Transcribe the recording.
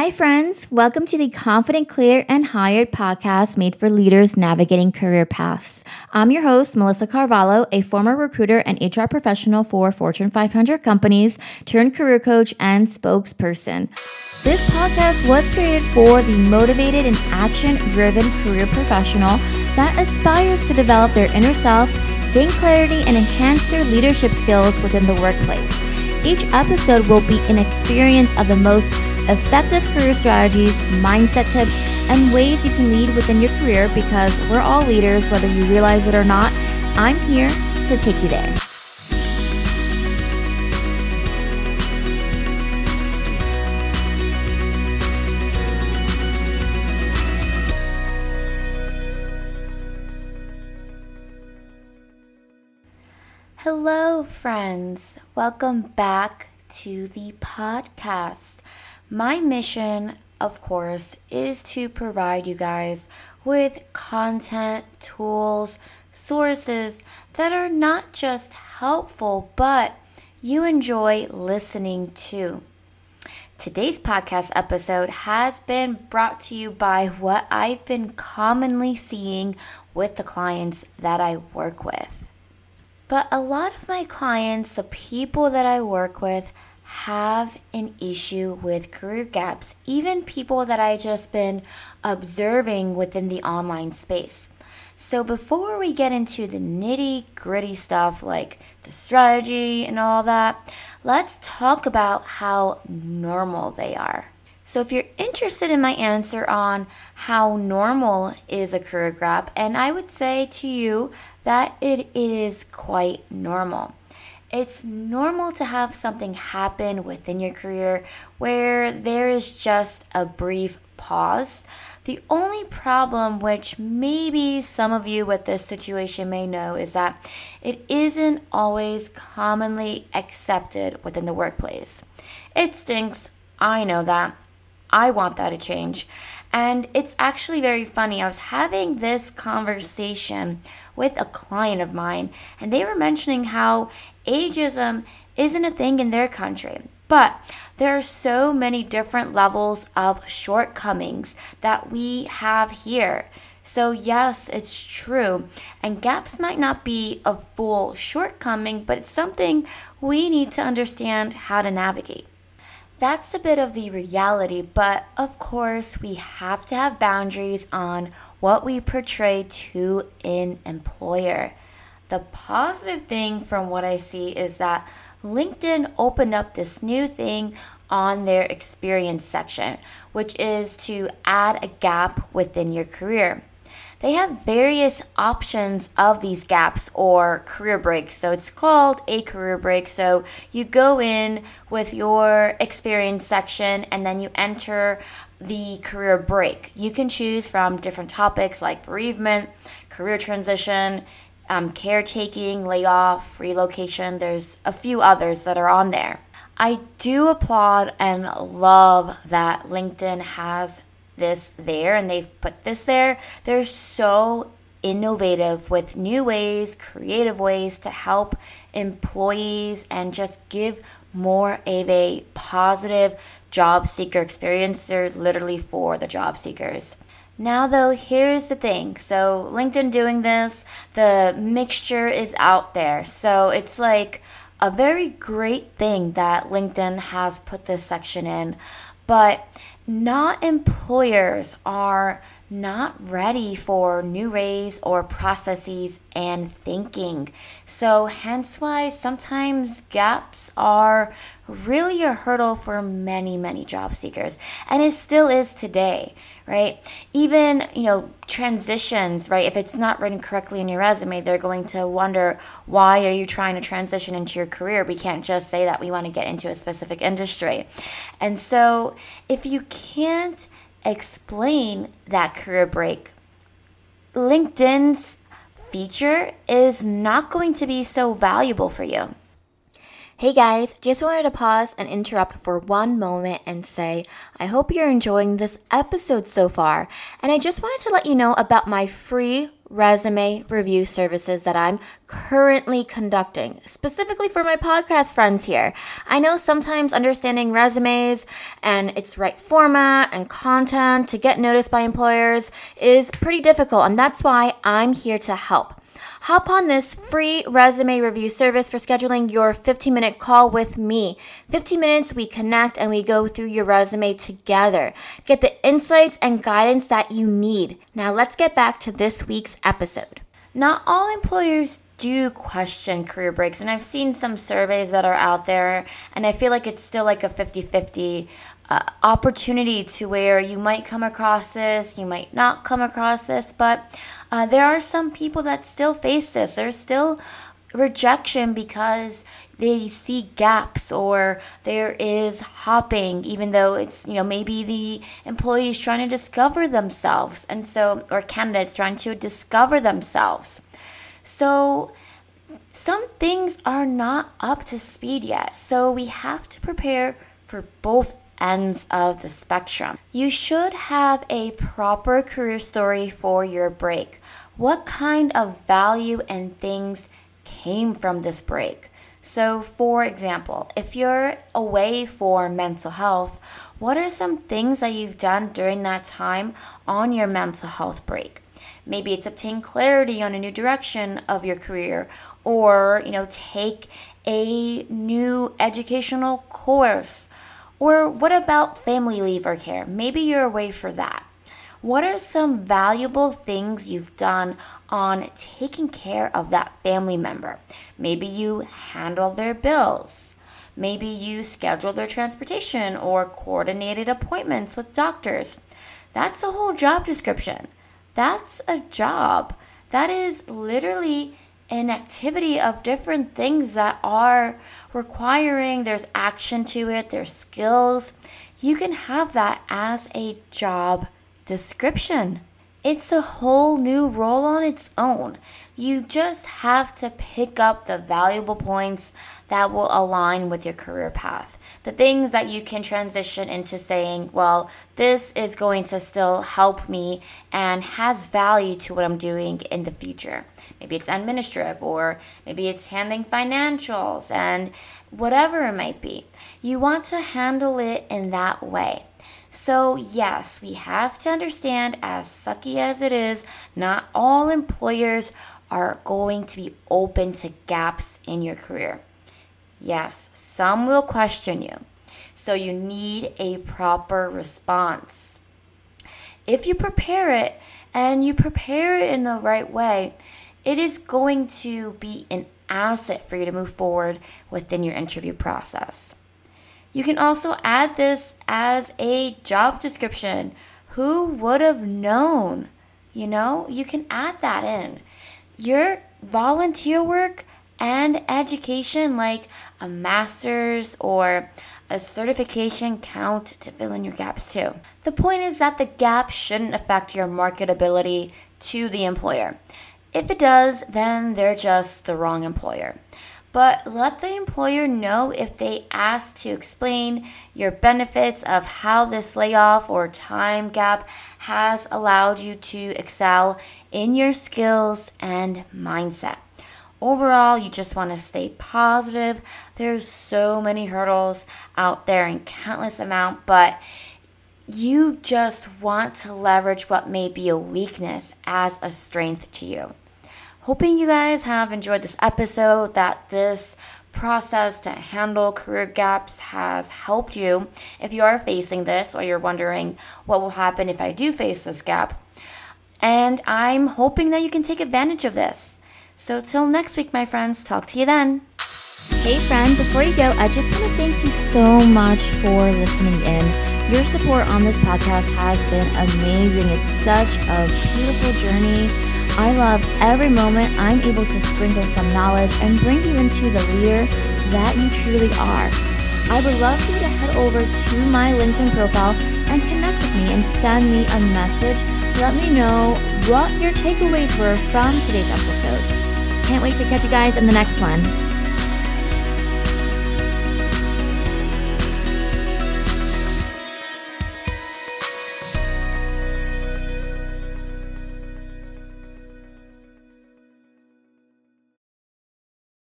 Hi, friends. Welcome to the Confident, Clear, and Hired podcast made for leaders navigating career paths. I'm your host, Melissa Carvalho, a former recruiter and HR professional for Fortune 500 companies, turned career coach and spokesperson. This podcast was created for the motivated and action driven career professional that aspires to develop their inner self, gain clarity, and enhance their leadership skills within the workplace. Each episode will be an experience of the most effective career strategies, mindset tips, and ways you can lead within your career because we're all leaders, whether you realize it or not. I'm here to take you there. Hello, friends. Welcome back to the podcast. My mission, of course, is to provide you guys with content, tools, sources that are not just helpful, but you enjoy listening to. Today's podcast episode has been brought to you by what I've been commonly seeing with the clients that I work with. But a lot of my clients, the people that I work with, have an issue with career gaps, even people that I just been observing within the online space. So before we get into the nitty gritty stuff like the strategy and all that, let's talk about how normal they are. So if you're interested in my answer on how normal is a career gap, and I would say to you that it is quite normal. It's normal to have something happen within your career where there is just a brief pause. The only problem, which maybe some of you with this situation may know, is that it isn't always commonly accepted within the workplace. It stinks. I know that. I want that to change. And it's actually very funny. I was having this conversation with a client of mine, and they were mentioning how ageism isn't a thing in their country. But there are so many different levels of shortcomings that we have here. So, yes, it's true. And gaps might not be a full shortcoming, but it's something we need to understand how to navigate. That's a bit of the reality, but of course, we have to have boundaries on what we portray to an employer. The positive thing from what I see is that LinkedIn opened up this new thing on their experience section, which is to add a gap within your career. They have various options of these gaps or career breaks. So it's called a career break. So you go in with your experience section and then you enter the career break. You can choose from different topics like bereavement, career transition, um, caretaking, layoff, relocation. There's a few others that are on there. I do applaud and love that LinkedIn has this there and they've put this there. They're so innovative with new ways, creative ways to help employees and just give more of a positive job seeker experience. They're literally for the job seekers. Now, though, here's the thing. So, LinkedIn doing this, the mixture is out there. So, it's like a very great thing that LinkedIn has put this section in. But not employers are not ready for new ways or processes and thinking. So, hence why sometimes gaps are really a hurdle for many, many job seekers. And it still is today, right? Even, you know, transitions, right? If it's not written correctly in your resume, they're going to wonder why are you trying to transition into your career? We can't just say that we want to get into a specific industry. And so, if you can't explain that career break, LinkedIn's feature is not going to be so valuable for you. Hey guys, just wanted to pause and interrupt for one moment and say, I hope you're enjoying this episode so far. And I just wanted to let you know about my free resume review services that I'm currently conducting, specifically for my podcast friends here. I know sometimes understanding resumes and its right format and content to get noticed by employers is pretty difficult, and that's why I'm here to help. Hop on this free resume review service for scheduling your 15 minute call with me. 15 minutes, we connect and we go through your resume together. Get the insights and guidance that you need. Now, let's get back to this week's episode. Not all employers do question career breaks, and I've seen some surveys that are out there, and I feel like it's still like a 50 50 opportunity to where you might come across this, you might not come across this, but uh, there are some people that still face this. There's still rejection because they see gaps or there is hopping even though it's you know maybe the employee is trying to discover themselves and so or candidates trying to discover themselves so some things are not up to speed yet so we have to prepare for both ends of the spectrum. You should have a proper career story for your break. What kind of value and things came from this break? So, for example, if you're away for mental health, what are some things that you've done during that time on your mental health break? Maybe it's obtain clarity on a new direction of your career or, you know, take a new educational course or what about family leave or care? Maybe you're away for that. What are some valuable things you've done on taking care of that family member? Maybe you handle their bills. Maybe you schedule their transportation or coordinated appointments with doctors. That's a whole job description. That's a job. That is literally an activity of different things that are requiring there's action to it, there's skills. You can have that as a job description. It's a whole new role on its own. You just have to pick up the valuable points that will align with your career path. The things that you can transition into saying, well, this is going to still help me and has value to what I'm doing in the future. Maybe it's administrative or maybe it's handling financials and whatever it might be. You want to handle it in that way. So, yes, we have to understand, as sucky as it is, not all employers are going to be open to gaps in your career. Yes, some will question you. So, you need a proper response. If you prepare it and you prepare it in the right way, it is going to be an asset for you to move forward within your interview process. You can also add this as a job description. Who would have known? You know, you can add that in. Your volunteer work and education, like a master's or a certification, count to fill in your gaps too. The point is that the gap shouldn't affect your marketability to the employer. If it does, then they're just the wrong employer but let the employer know if they ask to explain your benefits of how this layoff or time gap has allowed you to excel in your skills and mindset. Overall, you just want to stay positive. There's so many hurdles out there in countless amount, but you just want to leverage what may be a weakness as a strength to you. Hoping you guys have enjoyed this episode, that this process to handle career gaps has helped you if you are facing this or you're wondering what will happen if I do face this gap. And I'm hoping that you can take advantage of this. So, till next week, my friends, talk to you then. Hey, friend, before you go, I just want to thank you so much for listening in. Your support on this podcast has been amazing. It's such a beautiful journey I love every moment I'm able to sprinkle some knowledge and bring you into the leader that you truly are. I would love for you to head over to my LinkedIn profile and connect with me and send me a message. Let me know what your takeaways were from today's episode. Can't wait to catch you guys in the next one.